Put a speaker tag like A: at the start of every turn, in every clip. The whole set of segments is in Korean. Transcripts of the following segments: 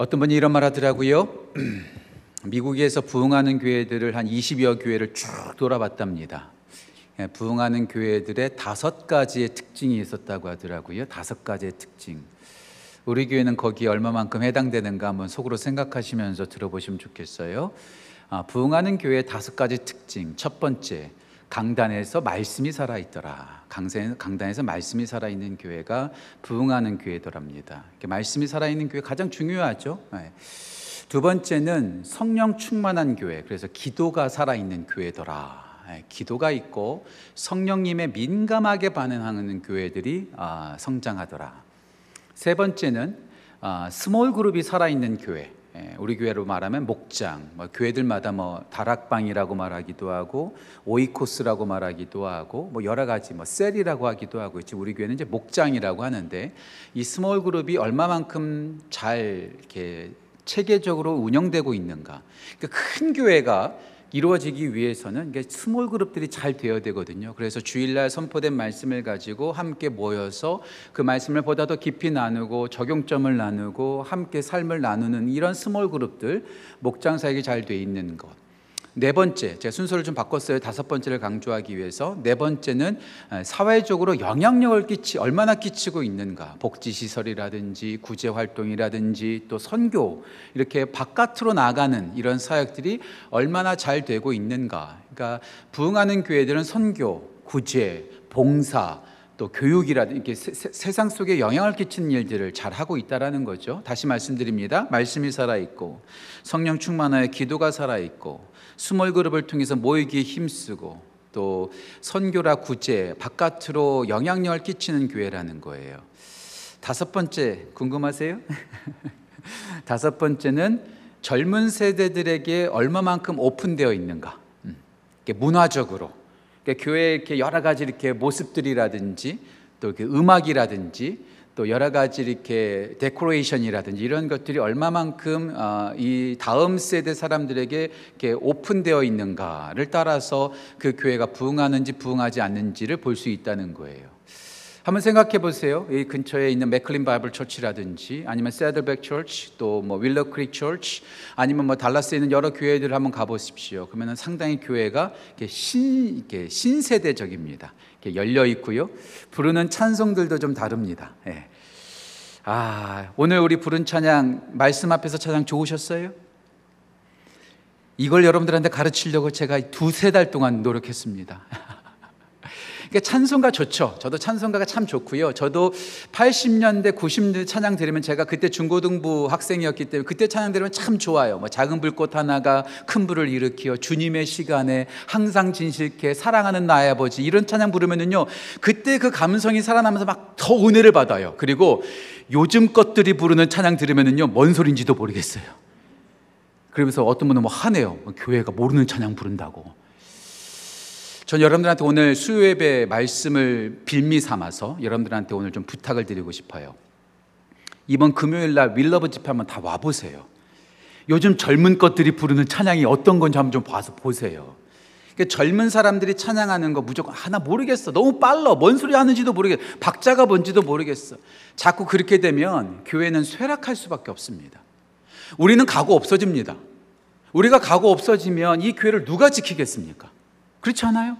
A: 어떤 분이 이런 말 하더라고요. 미국에서 부흥하는 교회들을 한 20여 교회를 쭉 돌아봤답니다. 예, 부흥하는 교회들의 다섯 가지의 특징이 있었다고 하더라고요. 다섯 가지의 특징. 우리 교회는 거기에 얼마만큼 해당되는가 한번 속으로 생각하시면서 들어보시면 좋겠어요. 아, 부흥하는 교회의 다섯 가지 특징. 첫 번째, 강단에서 말씀이 살아있더라. 강단에서 말씀이 살아있는 교회가 부흥하는 교회더랍니다. 말씀이 살아있는 교회 가장 중요하죠. 네. 두 번째는 성령 충만한 교회. 그래서 기도가 살아있는 교회더라. 네. 기도가 있고 성령님의 민감하게 반응하는 교회들이 아, 성장하더라. 세 번째는 아, small group이 살아있는 교회. 예, 우리 교회로 말하면 목장, 뭐 교회들마다 뭐 다락방이라고 말하기도 하고 오이코스라고 말하기도 하고 뭐 여러 가지 뭐 셀이라고 하기도 하고 있지 우리 교회는 이제 목장이라고 하는데 이 small group이 얼마만큼 잘 이렇게 체계적으로 운영되고 있는가? 그러니까 큰 교회가 이루어지기 위해서는 small group들이 잘 되어야 되거든요. 그래서 주일날 선포된 말씀을 가지고 함께 모여서 그 말씀을 보다 더 깊이 나누고 적용점을 나누고 함께 삶을 나누는 이런 small group들 목장 사역이 잘 돼 있는 것. 네 번째, 제가 순서를 좀 바꿨어요. 다섯 번째를 강조하기 위해서. 네 번째는 사회적으로 영향력을 끼치, 얼마나 끼치고 있는가. 복지시설이라든지 구제활동이라든지 또 선교, 이렇게 바깥으로 나가는 이런 사역들이 얼마나 잘 되고 있는가. 그러니까 부흥하는 교회들은 선교, 구제, 봉사, 또 교육이라든지 이렇게 세, 상 속에 영향을 끼치는 일들을 잘 하고 있다라는 거죠. 다시 말씀드립니다. 말씀이 살아 있고 성령 충만하여 기도가 살아 있고 small group을 통해서 모이기에 힘쓰고 또 선교랑 구제 바깥으로 영향력을 끼치는 교회라는 거예요. 다섯 번째 궁금하세요? 다섯 번째는 젊은 세대들에게 얼마만큼 오픈되어 있는가? 음, 문화적으로 그러니까 교회 이렇게 여러 가지 이렇게 모습들이라든지 또 음악이라든지 또 여러 가지 이렇게 데코레이션이라든지 이런 것들이 얼마만큼 어, 이 다음 세대 사람들에게 이렇게 오픈되어 있는가를 따라서 그 교회가 부흥하는지 부흥하지 않는지를 볼 수 있다는 거예요. 한번 생각해 보세요. 이 근처에 있는 McLean Bible Church라든지 아니면 Saddleback Church 또뭐 Willow Creek Church 아니면 뭐 달라스에 있는 여러 교회들 한번 가 보십시오. 그러면 상당히 교회가 신 이렇게 신세대적입니다. 이렇게 열려 있고요. 부르는 찬송들도 좀 다릅니다. 예. 아, 오늘 우리 부른 찬양 말씀 앞에서 찬양 좋으셨어요? 이걸 여러분들한테 가르치려고 제가 두세 달 동안 노력했습니다. 그러니까 찬송가 좋죠. 저도 찬송가가 참 좋고요. 저도 80년대, 90년대 찬양 들으면 제가 그때 중고등부 학생이었기 때문에 그때 찬양 들으면 참 좋아요. 뭐 작은 불꽃 하나가 큰 불을 일으키어 주님의 시간에 항상 진실케 사랑하는 나의 아버지 이런 찬양 부르면은요. 그때 그 감성이 살아나면서 막 더 은혜를 받아요. 그리고 요즘 것들이 부르는 찬양 들으면은요. 뭔 소린지도 모르겠어요. 그러면서 어떤 분은 뭐라 하네요. 교회가 모르는 찬양 부른다고. 전 여러분들한테 오늘 수요 예배 말씀을 빌미 삼아서 여러분들한테 오늘 좀 부탁을 드리고 싶어요. 이번 금요일 날 위러브 집회 한번 다 와보세요. 요즘 젊은 것들이 부르는 찬양이 어떤 건지 한번 좀 봐서 보세요. 젊은 사람들이 찬양하는 거 무조건 하나 모르겠어. 너무 빨라. 뭔 소리 하는지도 모르겠어. 박자가 뭔지도 모르겠어. 자꾸 그렇게 되면 교회는 쇠락할 수밖에 없습니다. 우리는 가고 없어집니다. 우리가 가고 없어지면 이 교회를 누가 지키겠습니까? 그렇지 않아요?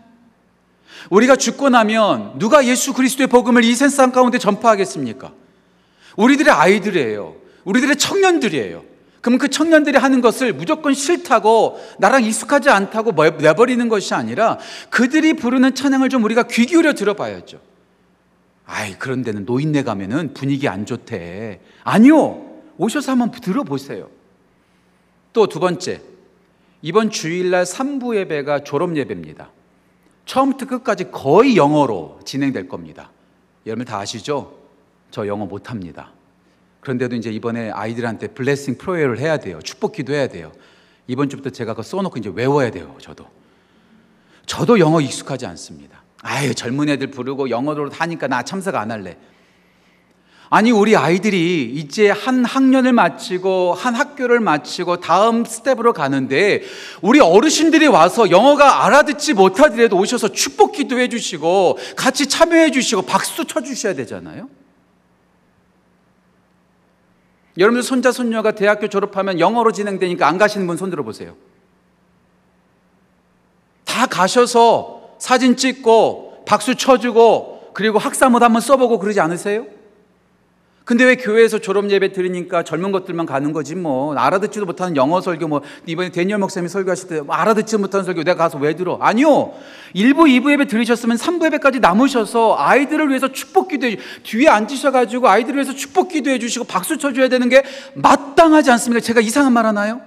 A: 우리가 죽고 나면 누가 예수 그리스도의 복음을 이 세상 가운데 전파하겠습니까? 우리들의 아이들이에요. 우리들의 청년들이에요. 그럼 그 청년들이 하는 것을 무조건 싫다고 나랑 익숙하지 않다고 내버리는 것이 아니라 그들이 부르는 찬양을 좀 우리가 귀 기울여 들어봐야죠. 아이, 그런 데는 노인네 가면은 분위기 안 좋대. 아니요. 오셔서 한번 들어보세요. 또 두 번째. 이번 주일날 3부 예배가 졸업 예배입니다. 처음부터 끝까지 거의 영어로 진행될 겁니다. 여러분 다 아시죠? 저 영어 못합니다. 그런데도 이제 이번에 아이들한테 블레싱 프로예를 해야 돼요. 축복 기도해야 돼요. 이번 주부터 제가 그거 써놓고 이제 외워야 돼요. 저도. 저도 영어 익숙하지 않습니다. 아유, 젊은 애들 부르고 영어로 하니까 나 참석 안 할래. 아니, 우리 아이들이 이제 한 학년을 마치고 한 학교를 마치고 다음 스텝으로 가는데 우리 어르신들이 와서 영어가 알아듣지 못하더라도 오셔서 축복 기도해 주시고 같이 참여해 주시고 박수 쳐 주셔야 되잖아요. 여러분들 손자 손녀가 대학교 졸업하면 영어로 진행되니까 안 가시는 분 손들어 보세요. 다 가셔서 사진 찍고 박수 쳐주고 그리고 학사모도 한번 써보고 그러지 않으세요? 근데 왜 교회에서 졸업 예배 드리니까 젊은 것들만 가는 거지 뭐 알아듣지도 못하는 영어 설교 뭐 이번에 데니얼 목사님이 설교하실 때 뭐 알아듣지 못하는 설교 내가 가서 왜 들어? 아니요. 1부, 2부 예배 들으셨으면 3부 예배까지 남으셔서 아이들을 위해서 축복 기도해 주 뒤에 앉으셔 가지고 아이들을 위해서 축복 기도해 주시고 박수 쳐 줘야 되는 게 마땅하지 않습니까? 제가 이상한 말 하나요?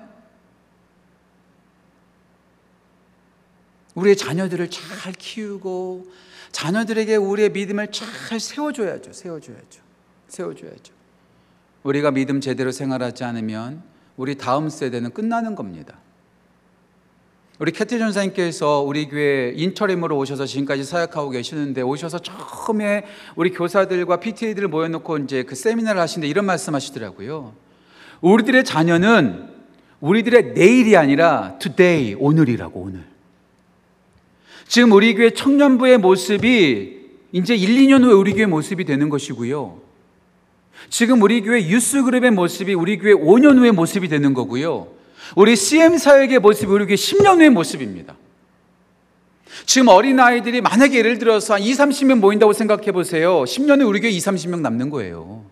A: 우리의 자녀들을 잘 키우고 자녀들에게 우리의 믿음을 잘 세워줘야죠. 세워줘야죠. 세워줘야죠. 우리가 믿음 제대로 생활하지 않으면 우리 다음 세대는 끝나는 겁니다. 우리 캐티 전사님께서 우리 교회 인터림으로 오셔서 지금까지 사역하고 계시는데 오셔서 처음에 우리 교사들과 PTA들을 모여놓고 이제 그 세미나를 하시는데 이런 말씀하시더라고요. 우리들의 자녀는 우리들의 내일이 아니라 today 오늘이라고 오늘. 지금 우리 교회 청년부의 모습이 이제 1, 2년 후에 우리 교회 모습이 되는 것이고요. 지금 우리 교회 유스 그룹의 모습이 우리 교회 5년 후의 모습이 되는 거고요. 우리 CM 사역의 모습이 우리 교회 10년 후의 모습입니다. 지금 어린아이들이 만약에 예를 들어서 한 2, 30명 모인다고 생각해 보세요. 10년 후에 우리 교회 2, 30명 남는 거예요.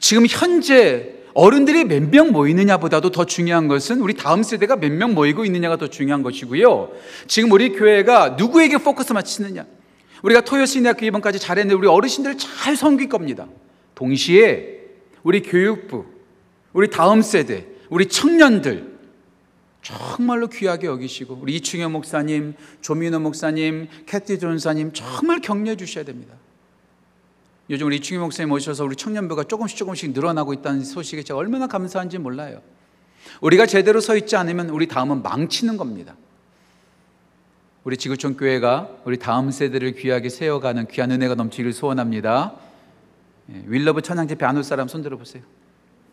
A: 지금 현재 어른들이 몇 명 모이느냐보다도 더 중요한 것은 우리 다음 세대가 몇 명 모이고 있느냐가 더 중요한 것이고요. 지금 우리 교회가 누구에게 포커스 맞추느냐. 우리가 토요신학교 이번까지 잘했는데 우리 어르신들 잘 섬길 겁니다. 동시에 우리 교육부, 우리 다음 세대, 우리 청년들 정말로 귀하게 여기시고 우리 이충현 목사님, 조민호 목사님, 캐티 존사님 정말 격려해 주셔야 됩니다. 요즘 우리 이충현 목사님 오셔서 우리 청년부가 조금씩 조금씩 늘어나고 있다는 소식에 제가 얼마나 감사한지 몰라요. 우리가 제대로 서 있지 않으면 우리 다음은 망치는 겁니다. 우리 지구촌 교회가 우리 다음 세대를 귀하게 세워가는 귀한 은혜가 넘치기를 소원합니다. 예, 위러브 찬양 집회 안 올 사람 손 들어 보세요.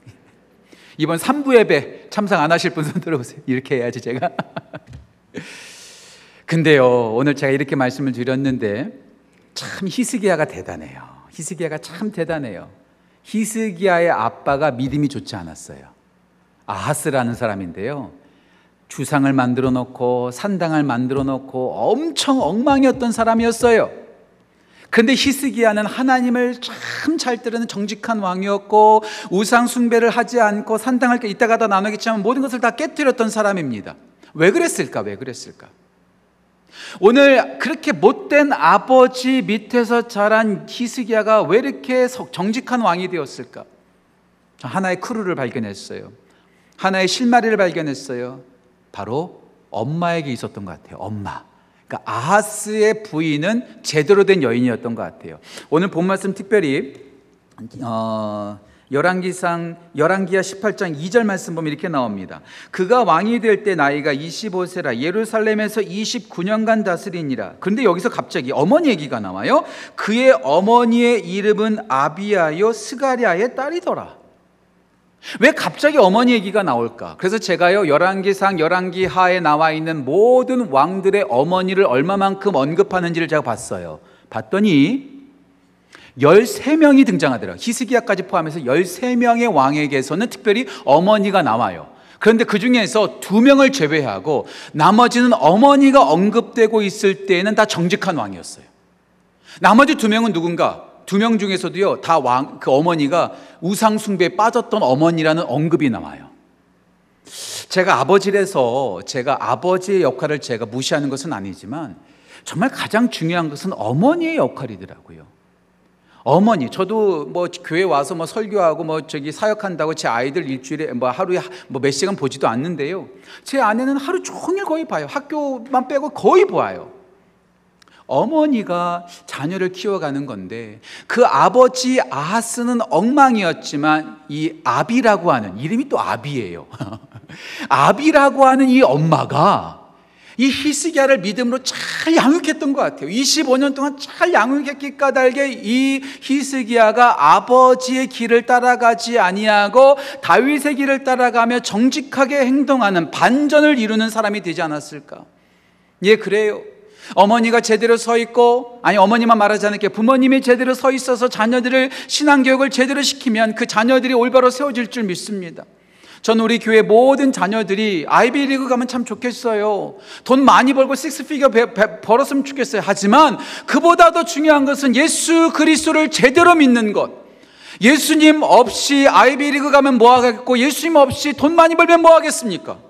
A: 이번 3부 예배 참석 안 하실 분 손 들어 보세요. 이렇게 해야지 제가. 근데요, 오늘 제가 이렇게 말씀을 드렸는데 참 히스기야가 대단해요. 히스기야가 참 대단해요. 히스기야의 아빠가 믿음이 좋지 않았어요. 아하스라는 사람인데요. 주상을 만들어 놓고 산당을 만들어 놓고 엄청 엉망이었던 사람이었어요. 근데 히스기야는 하나님을 참잘 따르는 정직한 왕이었고 우상 숭배를 하지 않고 산당을 이따가 다 나누겠지만 모든 것을 다 깨뜨렸던 사람입니다. 왜 그랬을까? 왜 그랬을까? 오늘 그렇게 못된 아버지 밑에서 자란 히스기야가 왜 이렇게 정직한 왕이 되었을까? 하나의 크루를 발견했어요. 하나의 실마리를 발견했어요. 바로 엄마에게 있었던 것 같아요. 엄마. 그러니까 아하스의 부인은 제대로 된 여인이었던 것 같아요. 오늘 본 말씀 특별히 어, 열왕기상 열왕기야 18장 2절 말씀 보면 이렇게 나옵니다. 그가 왕이 될 때 나이가 25세라 예루살렘에서 29년간 다스리니라. 근데 여기서 갑자기 어머니 얘기가 나와요. 그의 어머니의 이름은 아비아요 스가리아의 딸이더라. 왜 갑자기 어머니 얘기가 나올까? 그래서 제가요, 열왕기상, 열왕기하에 나와 있는 모든 왕들의 어머니를 얼마만큼 언급하는지를 제가 봤어요. 봤더니 13명이 등장하더라고요. 히스기야까지 포함해서 13명의 왕에게서는 특별히 어머니가 나와요. 그런데 그 중에서 두 명을 제외하고 나머지는 어머니가 언급되고 있을 때에는 다 정직한 왕이었어요. 나머지 두 명은 누군가? 두 명 중에서도요, 다 왕, 그 어머니가 우상숭배에 빠졌던 어머니라는 언급이 나와요. 제가 아버지라서 제가 아버지의 역할을 제가 무시하는 것은 아니지만 정말 가장 중요한 것은 어머니의 역할이더라고요. 어머니, 저도 뭐 교회 와서 뭐 설교하고 뭐 저기 사역한다고 제 아이들 일주일에 뭐 하루에 뭐 몇 시간 보지도 않는데요. 제 아내는 하루 종일 거의 봐요. 학교만 빼고 거의 보아요. 어머니가 자녀를 키워가는 건데 그 아버지 아하스는 엉망이었지만 이 아비라고 하는 이름이 또 아비예요. 아비라고 하는 이 엄마가 이 히스기야를 믿음으로 잘 양육했던 것 같아요. 25년 동안 잘 양육했기 까닭에 이 히스기야가 아버지의 길을 따라가지 아니하고 다윗의 길을 따라가며 정직하게 행동하는 반전을 이루는 사람이 되지 않았을까? 예, 그래요. 어머니가 제대로 서 있고 아니 어머니만 말하지 않을게 부모님이 제대로 서 있어서 자녀들을 신앙 교육을 제대로 시키면 그 자녀들이 올바로 세워질 줄 믿습니다. 전 우리 교회 모든 자녀들이 아이비리그 가면 참 좋겠어요. 돈 많이 벌고 식스피겨 벌었으면 좋겠어요. 하지만 그보다 더 중요한 것은 예수 그리스도를 제대로 믿는 것. 예수님 없이 아이비리그 가면 뭐 하겠고 예수님 없이 돈 많이 벌면 뭐 하겠습니까?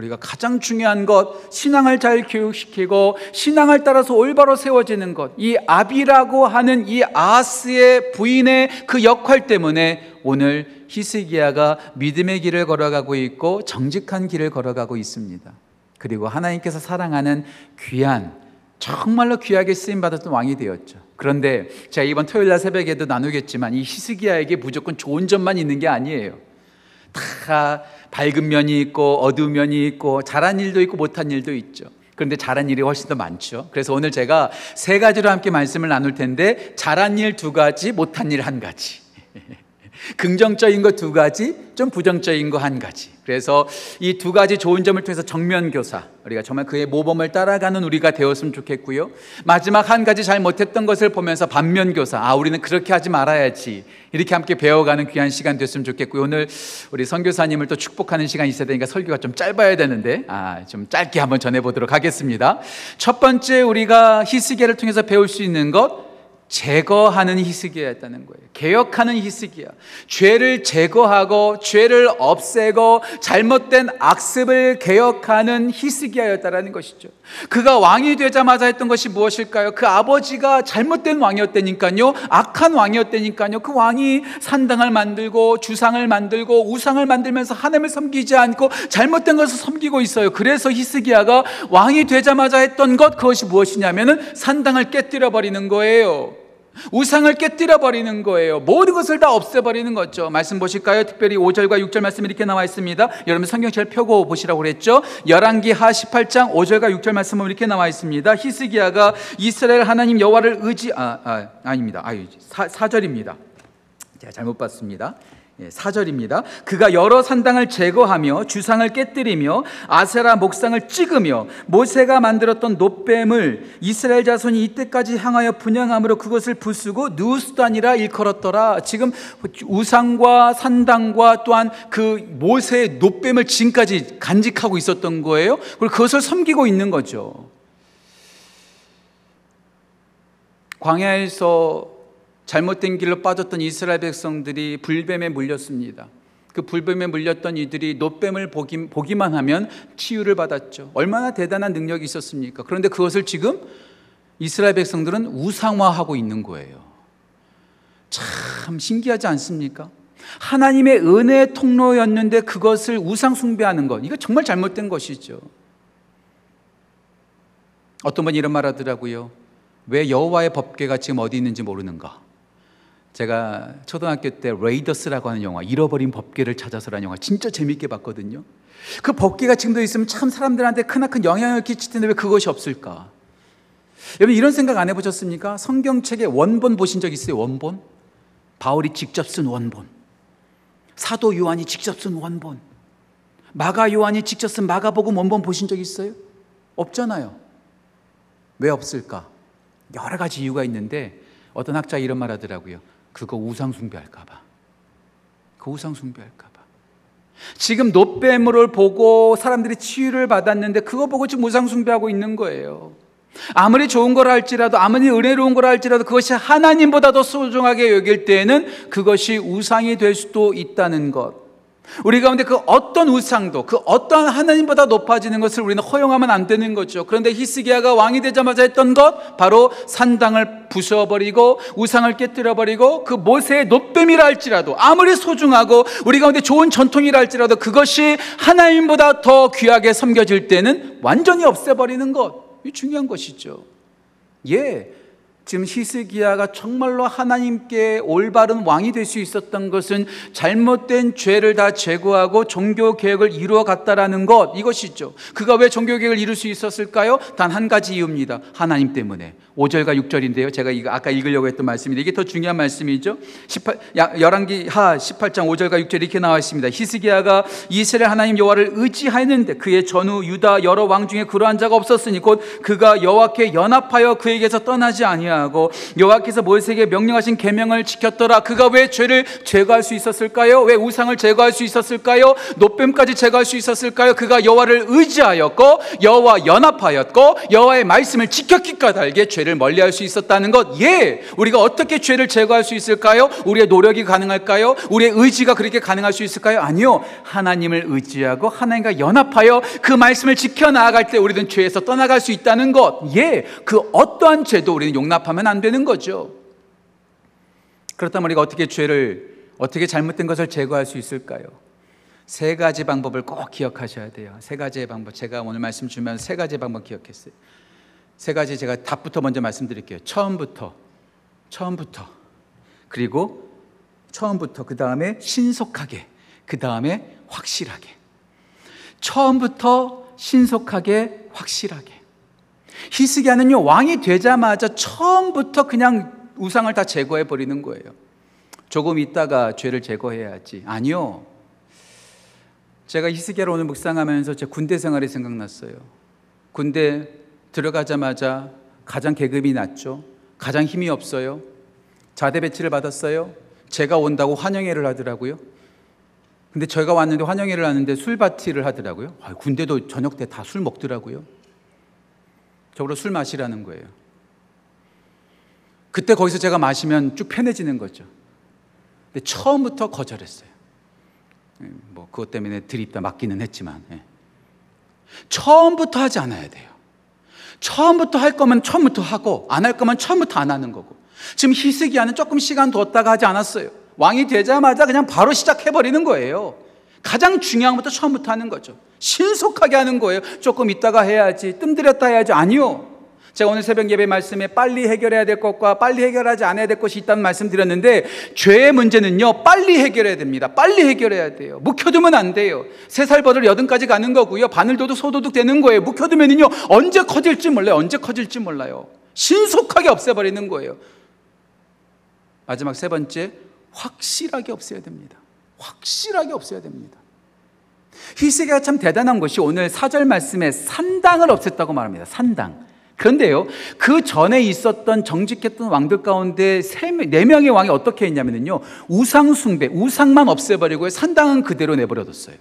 A: 우리가 가장 중요한 것, 신앙을 잘 교육시키고 신앙을 따라서 올바로 세워지는 것. 이 아비라고 하는 이 아스의 부인의 그 역할 때문에 오늘 히스기야가 믿음의 길을 걸어가고 있고 정직한 길을 걸어가고 있습니다. 그리고 하나님께서 사랑하는 귀한 정말로 귀하게 쓰임 받았던 왕이 되었죠. 그런데 제가 이번 토요일 날 새벽에도 나누겠지만 이 히스기야에게 무조건 좋은 점만 있는 게 아니에요. 다 밝은 면이 있고 어두운 면이 있고 잘한 일도 있고 못한 일도 있죠. 그런데 잘한 일이 훨씬 더 많죠. 그래서 오늘 제가 세 가지로 함께 말씀을 나눌 텐데 잘한 일 두 가지, 못한 일 한 가지. 긍정적인 거 두 가지, 좀 부정적인 거 한 가지. 그래서 이 두 가지 좋은 점을 통해서 정면 교사, 우리가 정말 그의 모범을 따라가는 우리가 되었으면 좋겠고요. 마지막 한 가지 잘 못했던 것을 보면서 반면 교사, 아 우리는 그렇게 하지 말아야지. 이렇게 함께 배워가는 귀한 시간 됐으면 좋겠고요. 오늘 우리 선교사님을 또 축복하는 시간이 있어야 되니까 설교가 좀 짧아야 되는데, 아 좀 짧게 한번 전해보도록 하겠습니다. 첫 번째 우리가 히스기를 통해서 배울 수 있는 것. 제거하는 히스기야였다는 거예요. 개혁하는 히스기야. 죄를 제거하고 죄를 없애고 잘못된 악습을 개혁하는 히스기야였다라는 것이죠. 그가 왕이 되자마자 했던 것이 무엇일까요? 그 아버지가 잘못된 왕이었다니까요. 악한 왕이었다니까요. 그 왕이 산당을 만들고 주상을 만들고 우상을 만들면서 하나님을 섬기지 않고 잘못된 것을 섬기고 있어요. 그래서 히스기야가 왕이 되자마자 했던 것 그것이 무엇이냐면은 산당을 깨뜨려 버리는 거예요. 우상을 깨뜨려 버리는 거예요. 모든 것을 다 없애버리는 거죠. 말씀 보실까요? 특별히 5절과 6절 말씀 이렇게 나와 있습니다. 여러분 성경 잘 펴고 보시라고 그랬죠. 열왕기 하 18장 5절과 6절 말씀은 이렇게 나와 있습니다. 히스기야가 이스라엘 하나님 여호와를 의지 아, 아 아닙니다. 아 4절입니다. 제가 잘못 봤습니다. 4절입니다. 예, 그가 여러 산당을 제거하며 주상을 깨뜨리며 아세라 목상을 찍으며 모세가 만들었던 노뱀을 이스라엘 자손이 이때까지 향하여 분양함으로 그것을 부수고 누스단이라 일컬었더라. 지금 우상과 산당과 또한 그 모세의 노뱀을 지금까지 간직하고 있었던 거예요. 그리고 그것을 섬기고 있는 거죠. 광야에서 잘못된 길로 빠졌던 이스라엘 백성들이 불뱀에 물렸습니다. 그 불뱀에 물렸던 이들이 노뱀을 보기, 보기 만 하면 치유를 받았죠. 얼마나 대단한 능력이 있었습니까? 그런데 그것을 지금 이스라엘 백성들은 우상화하고 있는 거예요. 참 신기하지 않습니까? 하나님의 은혜의 통로였는데 그것을 우상 숭배하는 것. 이거 정말 잘못된 것이죠. 어떤 분이 이런 말 하더라고요. 왜 여호와의 법궤가 지금 어디 있는지 모르는가? 제가 초등학교 때 레이더스라고 하는 영화 잃어버린 법계를 찾아서라는 영화 진짜 재밌게 봤거든요. 그 법계가 지금도 있으면 참 사람들한테 크나큰 영향을 끼칠 텐데 왜 그것이 없을까? 여러분 이런 생각 안 해보셨습니까? 성경책에 원본 보신 적 있어요? 원본? 바울이 직접 쓴 원본. 사도 요한이 직접 쓴 원본. 마가 요한이 직접 쓴 마가복음 원본 보신 적 있어요? 없잖아요. 왜 없을까? 여러 가지 이유가 있는데 어떤 학자 이런 말 하더라고요. 그거 우상 숭배할까봐. 그 우상 숭배할까봐. 지금 노뱀을 보고 사람들이 치유를 받았는데 그거 보고 지금 우상 숭배하고 있는 거예요. 아무리 좋은 걸 할지라도 아무리 은혜로운 걸 할지라도 그것이 하나님보다 더 소중하게 여길 때에는 그것이 우상이 될 수도 있다는 것. 우리 가운데 그 어떤 우상도 그 어떠한 하나님보다 높아지는 것을 우리는 허용하면 안 되는 거죠. 그런데 히스기야가 왕이 되자마자 했던 것 바로 산당을 부숴버리고 우상을 깨뜨려버리고 그 모세의 노뱀이라 할지라도 아무리 소중하고 우리 가운데 좋은 전통이라 할지라도 그것이 하나님보다 더 귀하게 섬겨질 때는 완전히 없애버리는 것. 이 중요한 것이죠. 예. 지금 히스기야가 정말로 하나님께 올바른 왕이 될 수 있었던 것은 잘못된 죄를 다 제거하고 종교 개혁을 이루어 갔다라는 것 이것이죠. 그가 왜 종교 개혁을 이룰 수 있었을까요? 단 한 가지 이유입니다. 하나님 때문에. 5절과 6절인데요. 제가 이거 아까 읽으려고 했던 말씀인데 이게 더 중요한 말씀이죠. 18 열왕기 하 18장 5절과 6절 이렇게 나와 있습니다. 히스기야가 이스라엘 하나님 여호와를 의지하였는데 그의 전후 유다 여러 왕 중에 그러한 자가 없었으니 곧 그가 여호와께 연합하여 그에게서 떠나지 아니하 고 여호와께서 모세에게 명령하신 계명을 지켰더라. 그가 왜 죄를 제거할 수 있었을까요? 왜 우상을 제거할 수 있었을까요? 노뱀까지 제거할 수 있었을까요? 그가 여호와를 의지하였고 여호와 연합하였고 여호와의 말씀을 지켰기까 달게 죄를 멀리할 수 있었다는 것. 예, 우리가 어떻게 죄를 제거할 수 있을까요? 우리의 노력이 가능할까요? 우리의 의지가 그렇게 가능할 수 있을까요? 아니요. 하나님을 의지하고 하나님과 연합하여 그 말씀을 지켜 나아갈 때 우리는 죄에서 떠나갈 수 있다는 것. 예, 그 어떠한 죄도 우리는 용납 하면 안 되는 거죠. 그렇다면 우리가 어떻게 죄를 어떻게 잘못된 것을 제거할 수 있을까요? 세 가지 방법을 꼭 기억하셔야 돼요. 세 가지의 방법. 제가 오늘 말씀 주면 세 가지 방법 기억했어요. 세 가지 제가 답부터 먼저 말씀드릴게요. 처음부터, 처음부터, 그리고 처음부터, 그 다음에 신속하게, 그 다음에 확실하게. 처음부터 신속하게, 확실하게. 히스기야는요, 왕이 되자마자 처음부터 그냥 우상을 다 제거해 버리는 거예요. 조금 있다가 죄를 제거해야지. 아니요. 제가 히스기야를 오늘 묵상하면서 제 군대 생활이 생각났어요. 군대 들어가자마자 가장 계급이 낮죠. 가장 힘이 없어요. 자대 배치를 받았어요. 제가 온다고 환영회를 하더라고요. 근데 저희가 왔는데 환영회를 하는데 술 파티를 하더라고요. 아, 군대도 저녁 때 다 술 먹더라고요. 저보러 술 마시라는 거예요. 그때 거기서 제가 마시면 쭉 편해지는 거죠. 근데 처음부터 거절했어요. 예, 뭐 그것 때문에 드립다 맞기는 했지만 예. 처음부터 하지 않아야 돼요. 처음부터 할 거면 처음부터 하고 안 할 거면 처음부터 안 하는 거고. 지금 히스기야는 조금 시간 뒀다가 하지 않았어요. 왕이 되자마자 그냥 바로 시작해 버리는 거예요. 가장 중요한 것부터 처음부터 하는 거죠. 신속하게 하는 거예요. 조금 있다가 해야지. 뜸들였다 해야지. 아니요. 제가 오늘 새벽 예배 말씀에 빨리 해결해야 될 것과 빨리 해결하지 않아야 될 것이 있다는 말씀 드렸는데 죄의 문제는요 빨리 해결해야 됩니다. 빨리 해결해야 돼요. 묵혀두면 안 돼요. 세 살 버들 여든까지 가는 거고요. 바늘도둑 소도둑 되는 거예요. 묵혀두면은요 언제 커질지 몰라요. 언제 커질지 몰라요. 신속하게 없애버리는 거예요. 마지막 세 번째 확실하게 없애야 됩니다. 확실하게 없애야 됩니다. 히스기가 참 대단한 것이 오늘 사절 말씀에 산당을 없앴다고 말합니다. 산당. 그런데요, 그 전에 있었던 정직했던 왕들 가운데 세, 네 명의 왕이 어떻게 했냐면요, 우상숭배, 우상만 없애버리고 산당은 그대로 내버려뒀어요.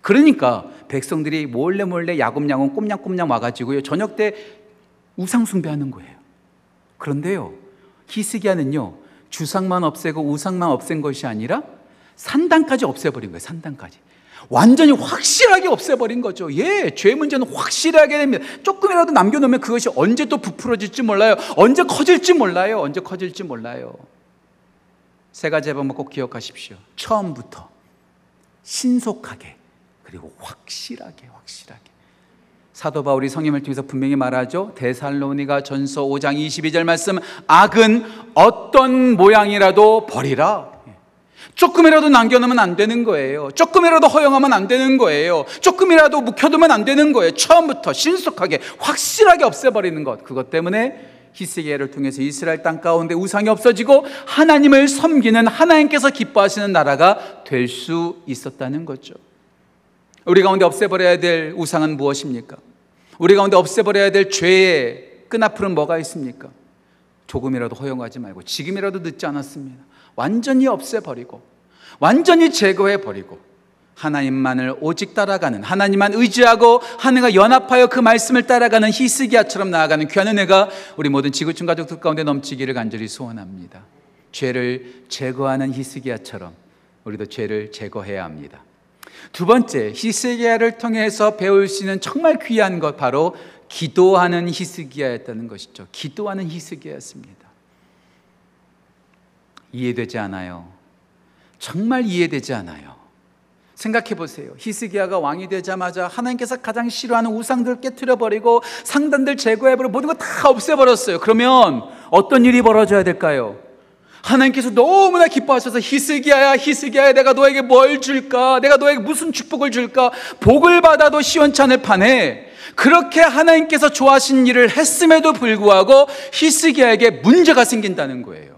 A: 그러니까 백성들이 몰래 몰래 야곱야곱 꼼냥꼼냥 와가지고요, 저녁 때 우상숭배하는 거예요. 그런데요, 히스기야는요, 주상만 없애고 우상만 없앤 것이 아니라 산당까지 없애버린 거예요, 산당까지. 완전히 확실하게 없애버린 거죠. 예, 죄 문제는 확실하게 됩니다. 조금이라도 남겨놓으면 그것이 언제 또 부풀어질지 몰라요. 언제 커질지 몰라요. 언제 커질지 몰라요. 세 가지 방법 꼭 기억하십시오. 처음부터 신속하게 그리고 확실하게 확실하게. 사도 바울이 성님을 통해서 분명히 말하죠. 데살로니가 전서 5장 22절 말씀 악은 어떤 모양이라도 버리라. 조금이라도 남겨놓으면 안 되는 거예요. 조금이라도 허용하면 안 되는 거예요. 조금이라도 묵혀두면 안 되는 거예요. 처음부터 신속하게 확실하게 없애버리는 것. 그것 때문에 히스기야를 통해서 이스라엘 땅 가운데 우상이 없어지고 하나님을 섬기는 하나님께서 기뻐하시는 나라가 될 수 있었다는 거죠. 우리 가운데 없애버려야 될 우상은 무엇입니까? 우리 가운데 없애버려야 될 죄의 끈앞으로는 뭐가 있습니까? 조금이라도 허용하지 말고 지금이라도 늦지 않았습니다. 완전히 없애버리고 완전히 제거해버리고 하나님만을 오직 따라가는 하나님만 의지하고 하나님과 연합하여 그 말씀을 따라가는 히스기야처럼 나아가는 귀한 은혜가 우리 모든 지구촌 가족들 가운데 넘치기를 간절히 소원합니다. 죄를 제거하는 히스기야처럼 우리도 죄를 제거해야 합니다. 두 번째, 히스기야를 통해서 배울 수 있는 정말 귀한 것 바로 기도하는 히스기야였다는 것이죠. 기도하는 히스기야였습니다. 이해되지 않아요. 정말 이해되지 않아요. 생각해 보세요. 히스기야가 왕이 되자마자 하나님께서 가장 싫어하는 우상들 깨뜨려 버리고 상단들 제거해 버리고 모든 거 다 없애 버렸어요. 그러면 어떤 일이 벌어져야 될까요? 하나님께서 너무나 기뻐하셔서 히스기야야 히스기야야 내가 너에게 뭘 줄까? 내가 너에게 무슨 축복을 줄까? 복을 받아도 시원치 않을 판에 그렇게 하나님께서 좋아하신 일을 했음에도 불구하고 히스기야에게 문제가 생긴다는 거예요.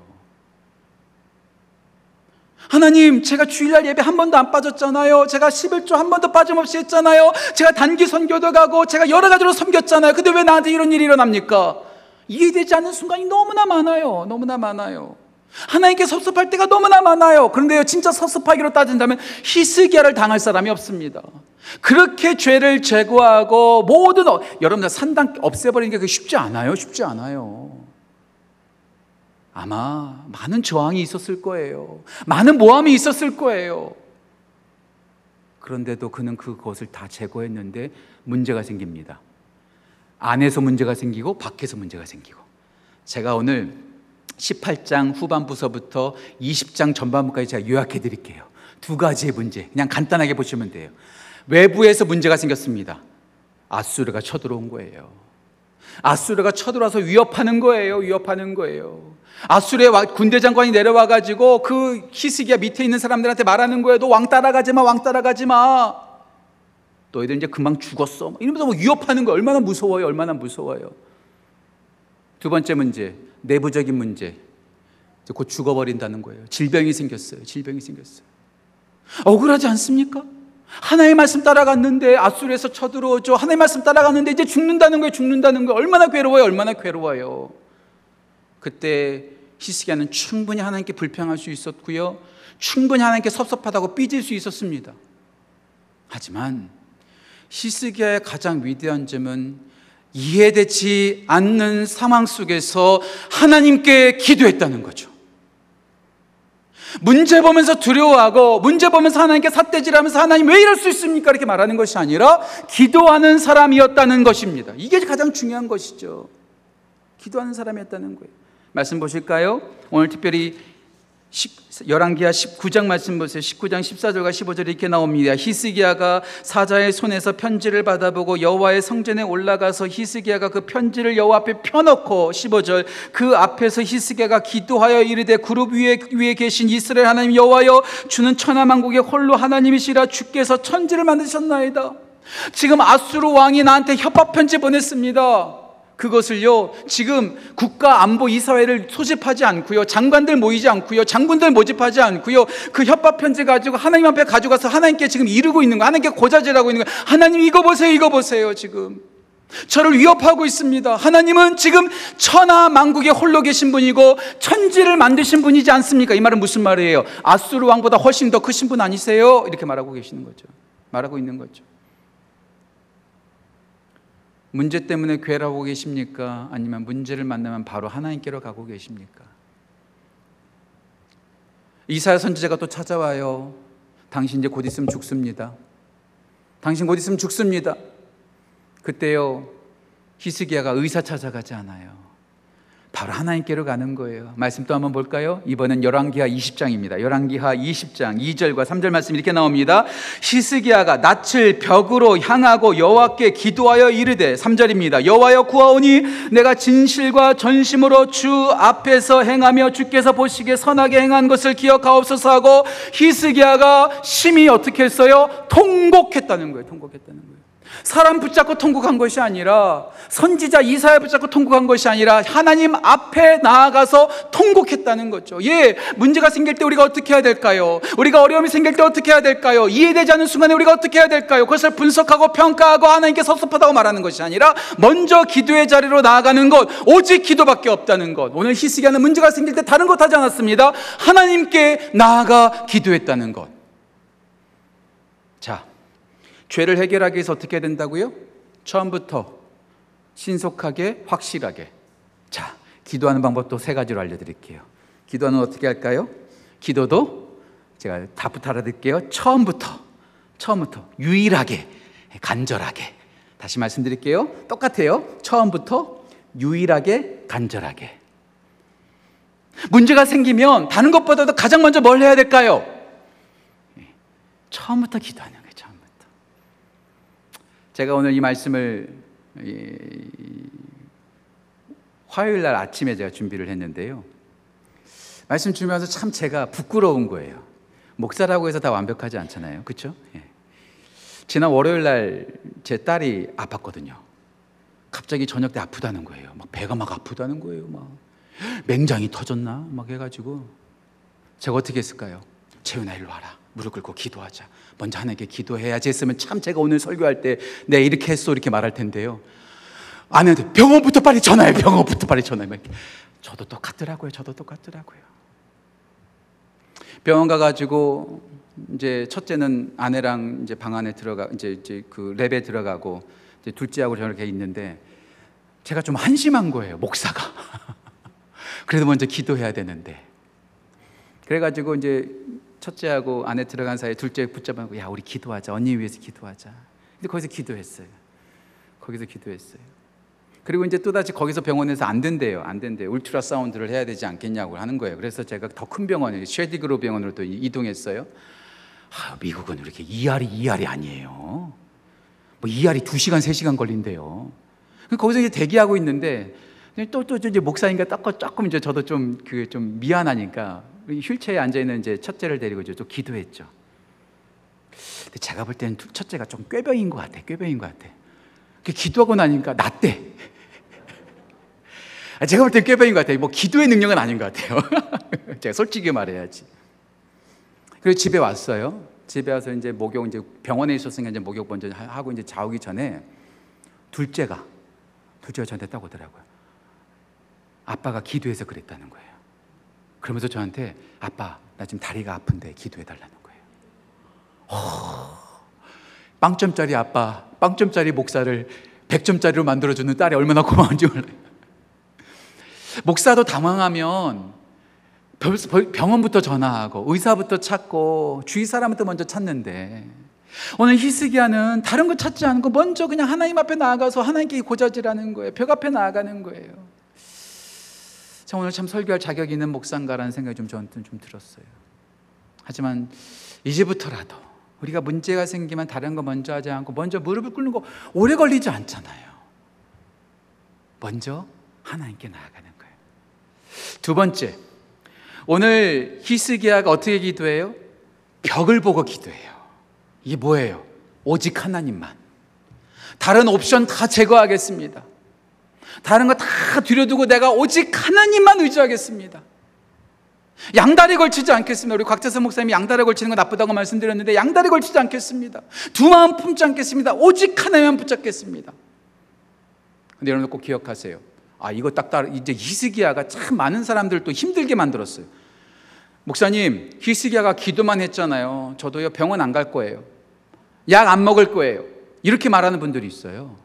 A: 하나님, 제가 주일날 예배 한 번도 안 빠졌잖아요. 제가 11조 한 번도 빠짐없이 했잖아요. 제가 단기 선교도 가고 제가 여러 가지로 섬겼잖아요. 근데 왜 나한테 이런 일이 일어납니까? 이해되지 않는 순간이 너무나 많아요. 너무나 많아요. 하나님께 섭섭할 때가 너무나 많아요. 그런데요, 진짜 섭섭하기로 따진다면 히스기야를 당할 사람이 없습니다. 그렇게 죄를 제거하고 모든 어, 여러분들 산당 없애버리는 게 쉽지 않아요. 쉽지 않아요. 아마 많은 저항이 있었을 거예요. 많은 모함이 있었을 거예요. 그런데도 그는 그것을 다 제거했는데 문제가 생깁니다. 안에서 문제가 생기고 밖에서 문제가 생기고. 제가 오늘 18장 후반부서부터 20장 전반부까지 제가 요약해 드릴게요. 두 가지의 문제. 그냥 간단하게 보시면 돼요. 외부에서 문제가 생겼습니다. 아수르가 쳐들어온 거예요. 아수르가 쳐들어와서 위협하는 거예요. 위협하는 거예요. 아수르의 군대 장관이 내려와 가지고 그 히스기야 밑에 있는 사람들한테 말하는 거예요. 너 왕 따라가지 마. 왕 따라가지 마. 너희들 이제 금방 죽었어. 이러면서 뭐 위협하는 거 얼마나 무서워요. 얼마나 무서워요. 두 번째 문제. 내부적인 문제. 곧 죽어버린다는 거예요. 질병이 생겼어요. 질병이 생겼어요. 억울하지 않습니까? 하나의 말씀 따라갔는데 아수르에서 쳐들어오죠. 하나의 말씀 따라갔는데 이제 죽는다는 거예요. 죽는다는 거예요. 얼마나 괴로워요. 얼마나 괴로워요. 그때 히스기야는 충분히 하나님께 불평할 수 있었고요. 충분히 하나님께 섭섭하다고 삐질 수 있었습니다. 하지만 히스기야의 가장 위대한 점은 이해되지 않는 상황 속에서 하나님께 기도했다는 거죠. 문제 보면서 두려워하고 문제 보면서 하나님께 삿대질하면서 하나님 왜 이럴 수 있습니까? 이렇게 말하는 것이 아니라 기도하는 사람이었다는 것입니다. 이게 가장 중요한 것이죠. 기도하는 사람이었다는 거예요. 말씀 보실까요? 오늘 특별히 열왕기하 19장 말씀 보세요. 19장 14절과 15절 이렇게 나옵니다. 히스기야가 사자의 손에서 편지를 받아보고 여호와의 성전에 올라가서 히스기야가 그 편지를 여호와 앞에 펴놓고 15절 그 앞에서 히스기야가 기도하여 이르되 그룹 위에 위에 계신 이스라엘 하나님 여호와여 주는 천하 만국의 홀로 하나님이시라 주께서 천지를 만드셨나이다. 지금 아수르 왕이 나한테 협박 편지 보냈습니다. 그것을요, 지금 국가 안보 이사회를 소집하지 않고요, 장관들 모이지 않고요, 장군들 모집하지 않고요, 그 협박 편지 가지고 하나님 앞에 가져가서 하나님께 지금 이르고 있는 거, 하나님께 고자질하고 있는 거, 하나님 이거 보세요, 이거 보세요, 지금. 저를 위협하고 있습니다. 하나님은 지금 천하 만국에 홀로 계신 분이고 천지를 만드신 분이지 않습니까? 이 말은 무슨 말이에요? 아수르 왕보다 훨씬 더 크신 분 아니세요? 이렇게 말하고 계시는 거죠. 말하고 있는 거죠. 문제 때문에 괴로워 계십니까? 아니면 문제를 만나면 바로 하나님께로 가고 계십니까? 이사야 선지자가 또 찾아와요. 당신 이제 곧 있으면 죽습니다. 당신 곧 있으면 죽습니다. 그때요. 히스기야가 의사 찾아가지 않아요. 바로 하나님께로 가는 거예요. 말씀 또 한번 볼까요? 이번엔 열왕기하 20장입니다. 열왕기하 20장 2절과 3절 말씀 이렇게 나옵니다. 히스기야가 낯을 벽으로 향하고 여호와께 기도하여 이르되 3절입니다. 여호와여 구하오니 내가 진실과 전심으로 주 앞에서 행하며 주께서 보시기에 선하게 행한 것을 기억하옵소서 하고 히스기야가 심히 어떻게 했어요? 통곡했다는 거예요. 통곡했다는 거예요. 사람 붙잡고 통곡한 것이 아니라 선지자 이사야 붙잡고 통곡한 것이 아니라 하나님 앞에 나아가서 통곡했다는 거죠. 예, 문제가 생길 때 우리가 어떻게 해야 될까요? 우리가 어려움이 생길 때 어떻게 해야 될까요? 이해되지 않는 순간에 우리가 어떻게 해야 될까요? 그것을 분석하고 평가하고 하나님께 섭섭하다고 말하는 것이 아니라 먼저 기도의 자리로 나아가는 것, 오직 기도밖에 없다는 것. 오늘 히스기야는 문제가 생길 때 다른 것 하지 않았습니다. 하나님께 나아가 기도했다는 것. 자, 죄를 해결하기 위해서 어떻게 해야 된다고요? 처음부터 신속하게 확실하게. 자, 기도하는 방법도 세 가지로 알려드릴게요. 기도는 어떻게 할까요? 기도도 제가 답부터 알아드릴게요. 처음부터, 처음부터 유일하게, 간절하게. 다시 말씀드릴게요. 똑같아요. 처음부터 유일하게, 간절하게. 문제가 생기면 다른 것보다도 가장 먼저 뭘 해야 될까요? 처음부터 기도하는 제가 오늘 이 말씀을 화요일 날 아침에 제가 준비를 했는데요. 말씀 주면서 참 제가 부끄러운 거예요. 목사라고 해서 다 완벽하지 않잖아요. 그렇죠? 예. 지난 월요일 날 제 딸이 아팠거든요. 갑자기 저녁 때 아프다는 거예요. 막 배가 막 아프다는 거예요. 막 맹장이 터졌나? 막 해가지고 제가 어떻게 했을까요? 재윤아 일로 와라. 무릎 꿇고 기도하자. 먼저 하나님께 기도해야지 했으면 참 제가 오늘 설교할 때내 이렇게 했어 이렇게 말할 텐데요. 아내한테 병원부터 빨리 전화해. 병원부터 빨리 전화해. 저도 똑같더라고요. 저도 똑같더라고요. 병원 가가지고 이제 첫째는 아내랑 이제 방 안에 들어가 이제 이제 그 랩에 들어가고 이제 둘째하고 저렇게 있는데 제가 좀 한심한 거예요. 목사가. 그래도 먼저 기도해야 되는데. 그래가지고 이제 첫째하고 안에 들어간 사이에 둘째 붙잡아고 야 우리 기도하자 언니 위해서 기도하자. 근데 거기서 기도했어요. 거기서 기도했어요. 그리고 이제 또다시 거기서 병원에서 안 된대요. 안 된대요. 울트라 사운드를 해야 되지 않겠냐고 하는 거예요. 그래서 제가 더 큰 병원, 쉐디그로 병원으로 또 이동했어요. 아, 미국은 이렇게 이알이 이알이 아니에요. 뭐 이알이 두 시간, 세 시간 걸린대요. 거기서 이제 대기하고 있는데 또또 이제 목사님과 조금 이제 저도 좀그좀 미안하니까 휠체어에 앉아 있는 이제 첫째를 데리고 이제 또 기도했죠. 근데 제가 볼 때는 첫째가 좀 꾀병인 것 같아. 꾀병인 것 같아. 기도하고 나니까 낫대. 제가 볼땐 꾀병인 것 같아요. 뭐 기도의 능력은 아닌 것 같아요. 제가 솔직히 말해야지. 그리고 집에 왔어요. 집에 와서 이제 목욕 이제 병원에 있었으니까 이제 목욕 먼저 하고 이제 자오기 전에 둘째가 둘째가 저한테 딱 오더라고요. 아빠가 기도해서 그랬다는 거예요. 그러면서 저한테 아빠 나 지금 다리가 아픈데 기도해 달라는 거예요. 어, 빵점짜리 아빠, 빵점짜리 목사를 100점짜리로 만들어주는 딸이 얼마나 고마운지 몰라요. 목사도 당황하면 병원부터 전화하고 의사부터 찾고 주위 사람부터 먼저 찾는데 오늘 히스기야는 다른 거 찾지 않고 먼저 그냥 하나님 앞에 나아가서 하나님께 고자질하는 거예요. 벽 앞에 나아가는 거예요. 자, 오늘 참 설교할 자격 있는 목사인가라는 생각이 좀 저한테는 좀 들었어요. 하지만 이제부터라도 우리가 문제가 생기면 다른 거 먼저 하지 않고 먼저 무릎을 꿇는 거 오래 걸리지 않잖아요. 먼저 하나님께 나아가는 거예요. 두 번째, 오늘 히스기야가 어떻게 기도해요? 벽을 보고 기도해요. 이게 뭐예요? 오직 하나님만. 다른 옵션 다 제거하겠습니다. 다른 거다 뒤려두고 내가 오직 하나님만 의지하겠습니다. 양다리 걸치지 않겠습니다. 우리 곽재선 목사님이 양다리 걸치는 거 나쁘다고 말씀드렸는데 양다리 걸치지 않겠습니다. 두 마음 품지 않겠습니다. 오직 하나님만 붙잡겠습니다. 근데 여러분 꼭 기억하세요. 아, 이거 딱 따라, 이제 히스기야가 참 많은 사람들 또 힘들게 만들었어요. 목사님, 히스기야가 기도만 했잖아요. 저도요, 병원 안 갈 거예요. 약 안 먹을 거예요. 이렇게 말하는 분들이 있어요.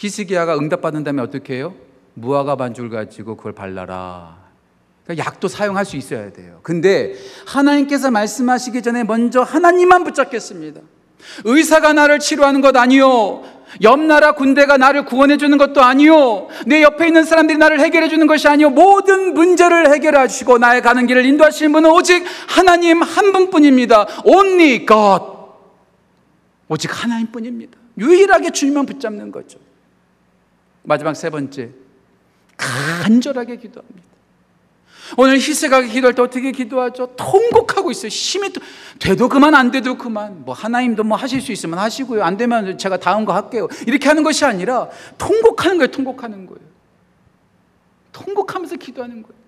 A: 히스기야가 응답받은 다음에 어떻게 해요? 무화과 반죽을 가지고 그걸 발라라. 그러니까 약도 사용할 수 있어야 돼요. 근데 하나님께서 말씀하시기 전에 먼저 하나님만 붙잡겠습니다. 의사가 나를 치료하는 것 아니요. 옆 나라 군대가 나를 구원해 주는 것도 아니요. 내 옆에 있는 사람들이 나를 해결해 주는 것이 아니요. 모든 문제를 해결하시고 나의 가는 길을 인도하시는 분은 오직 하나님 한 분뿐입니다. Only God. 오직 하나님뿐입니다. 유일하게 주님만 붙잡는 거죠. 마지막 세 번째, 간절하게 기도합니다. 오늘 희생하게 기도할 때 어떻게 기도하죠? 통곡하고 있어요. 심히 돼도 그만 안 돼도 그만. 뭐 하나님도 뭐 하실 수 있으면 하시고요. 안 되면 제가 다음 거 할게요. 이렇게 하는 것이 아니라 통곡하는 거예요. 통곡하는 거예요. 통곡하면서 기도하는 거예요.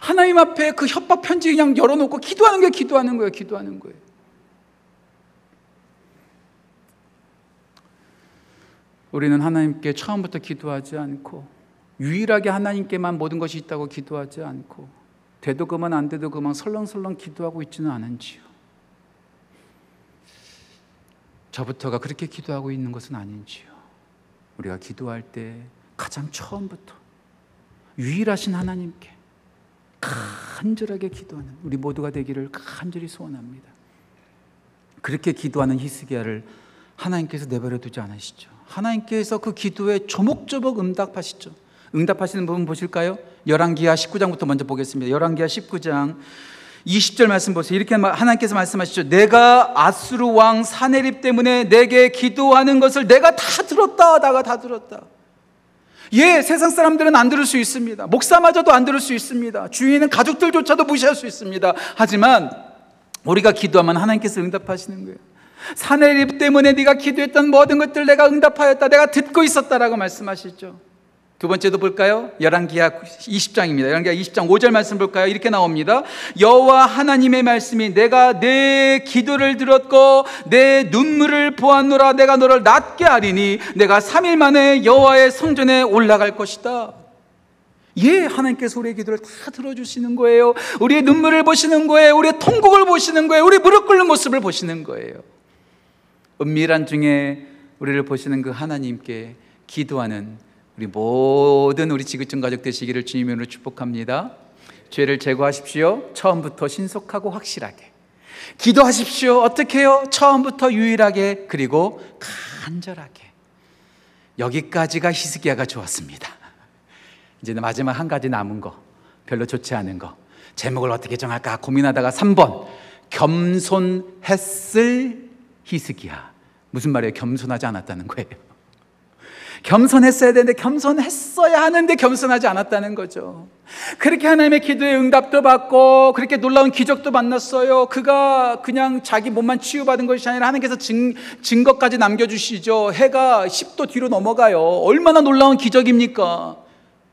A: 하나님 앞에 그 협박 편지 그냥 열어놓고 기도하는 게 기도하는 거예요. 기도하는 거예요. 우리는 하나님께 처음부터 기도하지 않고 유일하게 하나님께만 모든 것이 있다고 기도하지 않고 돼도 그만 안 돼도 그만 설렁설렁 기도하고 있지는 않은지요. 저부터가 그렇게 기도하고 있는 것은 아닌지요. 우리가 기도할 때 가장 처음부터 유일하신 하나님께 간절하게 기도하는 우리 모두가 되기를 간절히 소원합니다. 그렇게 기도하는 히스기야를 하나님께서 내버려 두지 않으시죠. 하나님께서 그 기도에 조목조목 응답하시죠. 응답하시는 부분 보실까요? 열왕기하 19장부터 먼저 보겠습니다. 열왕기하 19장 20절 말씀 보세요. 이렇게 하나님께서 말씀하시죠. 내가 아수르 왕 사네립 때문에 내게 기도하는 것을 내가 다 들었다. 내가 다 들었다. 예, 세상 사람들은 안 들을 수 있습니다. 목사마저도 안 들을 수 있습니다. 주위에 있는 가족들조차도 무시할 수 있습니다. 하지만 우리가 기도하면 하나님께서 응답하시는 거예요. 사내립 때문에 네가 기도했던 모든 것들 내가 응답하였다. 내가 듣고 있었다라고 말씀하시죠. 두 번째도 볼까요? 열왕기하 20장입니다. 열왕기하 20장 5절 말씀 볼까요? 이렇게 나옵니다. 여호와 하나님의 말씀이 내가 내 기도를 들었고 내 눈물을 보았노라 내가 너를 낫게 하리니 내가 3일 만에 여호와의 성전에 올라갈 것이다. 예, 하나님께서 우리의 기도를 다 들어주시는 거예요. 우리의 눈물을 보시는 거예요. 우리의 통곡을 보시는 거예요. 우리 무릎 꿇는 모습을 보시는 거예요. 은밀한 중에 우리를 보시는 그 하나님께 기도하는 우리 모든 우리 지구촌 가족 되시기를 주님으로 축복합니다. 죄를 제거하십시오. 처음부터 신속하고 확실하게. 기도하십시오. 어떻게 해요? 처음부터 유일하게 그리고 간절하게. 여기까지가 히스기야가 좋았습니다. 이제 마지막 한 가지 남은 거. 별로 좋지 않은 거. 제목을 어떻게 정할까 고민하다가 3번. 겸손했을 히스기야. 무슨 말이에요? 겸손하지 않았다는 거예요. 겸손했어야 되는데 겸손했어야 하는데 겸손하지 않았다는 거죠. 그렇게 하나님의 기도에 응답도 받고 그렇게 놀라운 기적도 만났어요. 그가 그냥 자기 몸만 치유받은 것이 아니라 하나님께서 증, 증거까지 남겨주시죠. 해가 10도 뒤로 넘어가요. 얼마나 놀라운 기적입니까?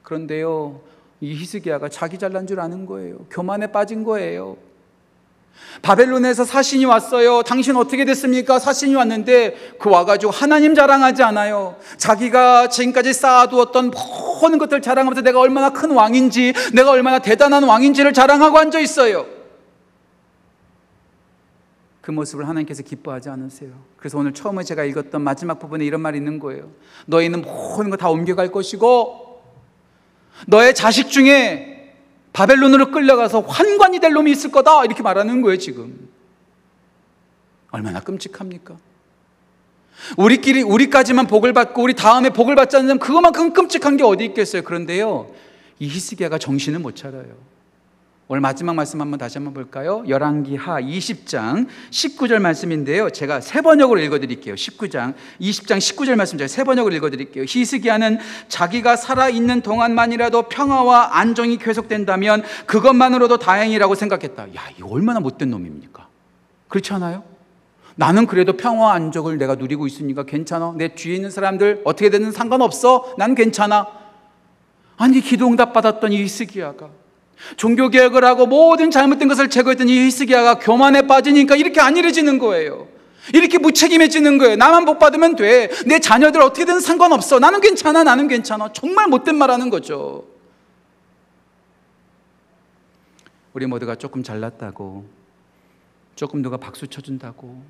A: 그런데요, 이 히스기야가 자기 잘난 줄 아는 거예요. 교만에 빠진 거예요. 바벨론에서 사신이 왔어요. 당신 어떻게 됐습니까? 사신이 왔는데 그 와가지고 하나님 자랑하지 않아요. 자기가 지금까지 쌓아두었던 모든 것들 자랑하면서 내가 얼마나 큰 왕인지, 내가 얼마나 대단한 왕인지를 자랑하고 앉아 있어요. 그 모습을 하나님께서 기뻐하지 않으세요. 그래서 오늘 처음에 제가 읽었던 마지막 부분에 이런 말이 있는 거예요. 너희는 모든 거 다 옮겨갈 것이고, 너의 자식 중에 바벨론으로 끌려가서 환관이 될 놈이 있을 거다. 이렇게 말하는 거예요, 지금. 얼마나 끔찍합니까? 우리끼리, 우리까지만 복을 받고 우리 다음에 복을 받지 않는 그것만큼 끔찍한 게 어디 있겠어요. 그런데요, 이 히스기야가 정신을 못 차려요. 오늘 마지막 말씀 한번 다시 한번 볼까요? 열왕기하 20장 19절 말씀인데요. 제가 세 번역으로 읽어 드릴게요. 19장 20장 19절 말씀 제가 세 번역으로 읽어 드릴게요. 히스기야는 자기가 살아 있는 동안만이라도 평화와 안정이 계속된다면 그것만으로도 다행이라고 생각했다. 야, 이 얼마나 못된 놈입니까? 그렇지 않아요? 나는 그래도 평화 안정을 내가 누리고 있으니까 괜찮아. 내 뒤에 있는 사람들 어떻게 되든 상관없어. 난 괜찮아. 아니 기도 응답 받았던 이 히스기야가 종교 개혁을 하고 모든 잘못된 것을 제거했던 이 히스기야가 교만에 빠지니까 이렇게 안일해지는 거예요. 이렇게 무책임해지는 거예요. 나만 복 받으면 돼. 내 자녀들 어떻게든 상관없어. 나는 괜찮아. 나는 괜찮아. 정말 못된 말 하는 거죠. 우리 모두가 조금 잘났다고, 조금 누가 박수 쳐준다고,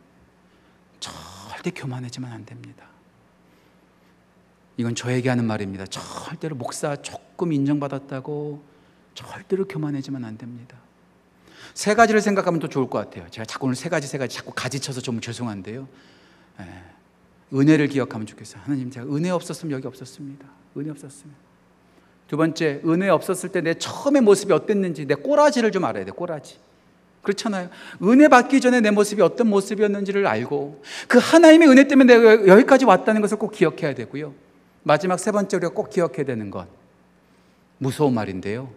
A: 절대 교만해지면 안 됩니다. 이건 저에게 하는 말입니다. 절대로 목사 조금 인정받았다고, 절대로 교만해지면 안 됩니다. 세 가지를 생각하면 또 좋을 것 같아요. 제가 자꾸 오늘 세 가지 세 가지 자꾸 가지쳐서 좀 죄송한데요. 예. 은혜를 기억하면 좋겠어요. 하나님 제가 은혜 없었으면 여기 없었습니다. 은혜 없었으면. 두 번째, 은혜 없었을 때 내 처음의 모습이 어땠는지 내 꼬라지를 좀 알아야 돼. 꼬라지. 그렇잖아요. 은혜 받기 전에 내 모습이 어떤 모습이었는지를 알고 그 하나님의 은혜 때문에 내가 여기까지 왔다는 것을 꼭 기억해야 되고요. 마지막 세 번째 우리가 꼭 기억해야 되는 것. 무서운 말인데요.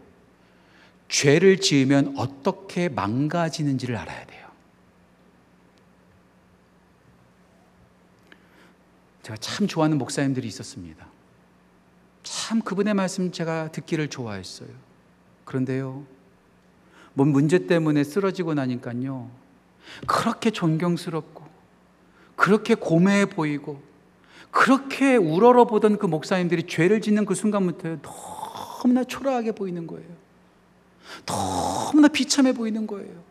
A: 죄를 지으면 어떻게 망가지는지를 알아야 돼요. 제가 참 좋아하는 목사님들이 있었습니다. 참 그분의 말씀 제가 듣기를 좋아했어요. 그런데요, 뭔 문제 때문에 쓰러지고 나니까요, 그렇게 존경스럽고, 그렇게 고매해 보이고, 그렇게 우러러 보던 그 목사님들이 죄를 짓는 그 순간부터 너무나 초라하게 보이는 거예요. 너무나 비참해 보이는 거예요.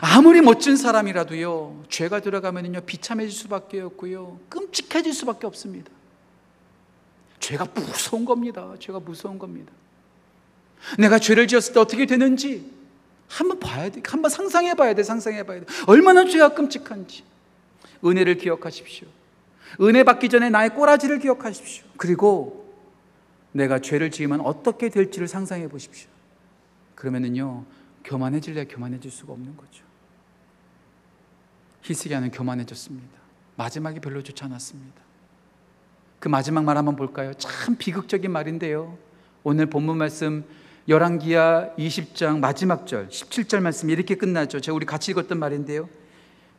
A: 아무리 멋진 사람이라도요, 죄가 들어가면요, 비참해질 수밖에 없고요, 끔찍해질 수밖에 없습니다. 죄가 무서운 겁니다. 죄가 무서운 겁니다. 내가 죄를 지었을 때 어떻게 되는지 한번 봐야 돼. 한번 상상해 봐야 돼. 상상해 봐야 돼. 얼마나 죄가 끔찍한지. 은혜를 기억하십시오. 은혜 받기 전에 나의 꼬라지를 기억하십시오. 그리고 내가 죄를 지으면 어떻게 될지를 상상해 보십시오. 그러면은요, 교만해질래 교만해질 수가 없는 거죠. 히스기야는 교만해졌습니다. 마지막이 별로 좋지 않았습니다. 그 마지막 말 한번 볼까요? 참 비극적인 말인데요. 오늘 본문 말씀 열왕기야 20장 마지막 절 17절 말씀 이렇게 끝나죠. 제가 우리 같이 읽었던 말인데요.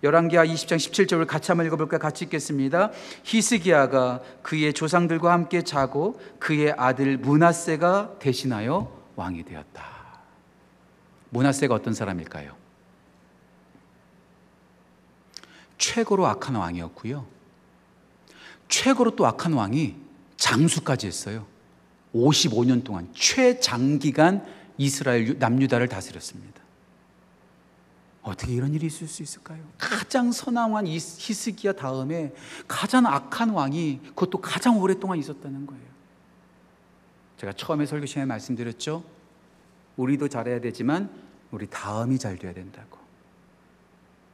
A: 열왕기하 20장 17절을 같이 한번 읽어볼까요? 같이 읽겠습니다. 히스기야가 그의 조상들과 함께 자고 그의 아들 문하세가 대신하여 왕이 되었다. 문하세가 어떤 사람일까요? 최고로 악한 왕이었고요. 최고로 또 악한 왕이 장수까지 했어요. 55년 동안 최장기간 이스라엘 남유다를 다스렸습니다. 어떻게 이런 일이 있을 수 있을까요? 가장 선한 왕 히스기야 다음에 가장 악한 왕이 그것도 가장 오랫동안 있었다는 거예요. 제가 처음에 설교 시간에 말씀드렸죠. 우리도 잘해야 되지만 우리 다음이 잘 돼야 된다고.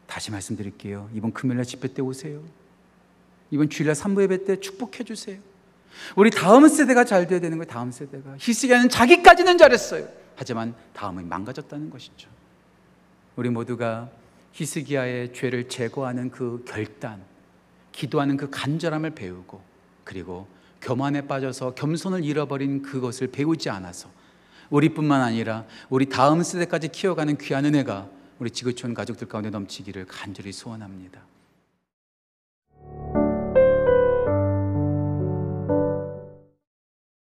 A: 다시 말씀드릴게요. 이번 금요일날 집회 때 오세요. 이번 주일날 산부 예배 때 축복해 주세요. 우리 다음 세대가 잘 돼야 되는 거예요. 다음 세대가 히스기야는 자기까지는 잘했어요. 하지만 다음은 망가졌다는 것이죠. 우리 모두가 히스기야의 죄를 제거하는 그 결단, 기도하는 그 간절함을 배우고 그리고 교만에 빠져서 겸손을 잃어버린 그것을 배우지 않아서 우리뿐만 아니라 우리 다음 세대까지 키워가는 귀한 은혜가 우리 지구촌 가족들 가운데 넘치기를 간절히 소원합니다.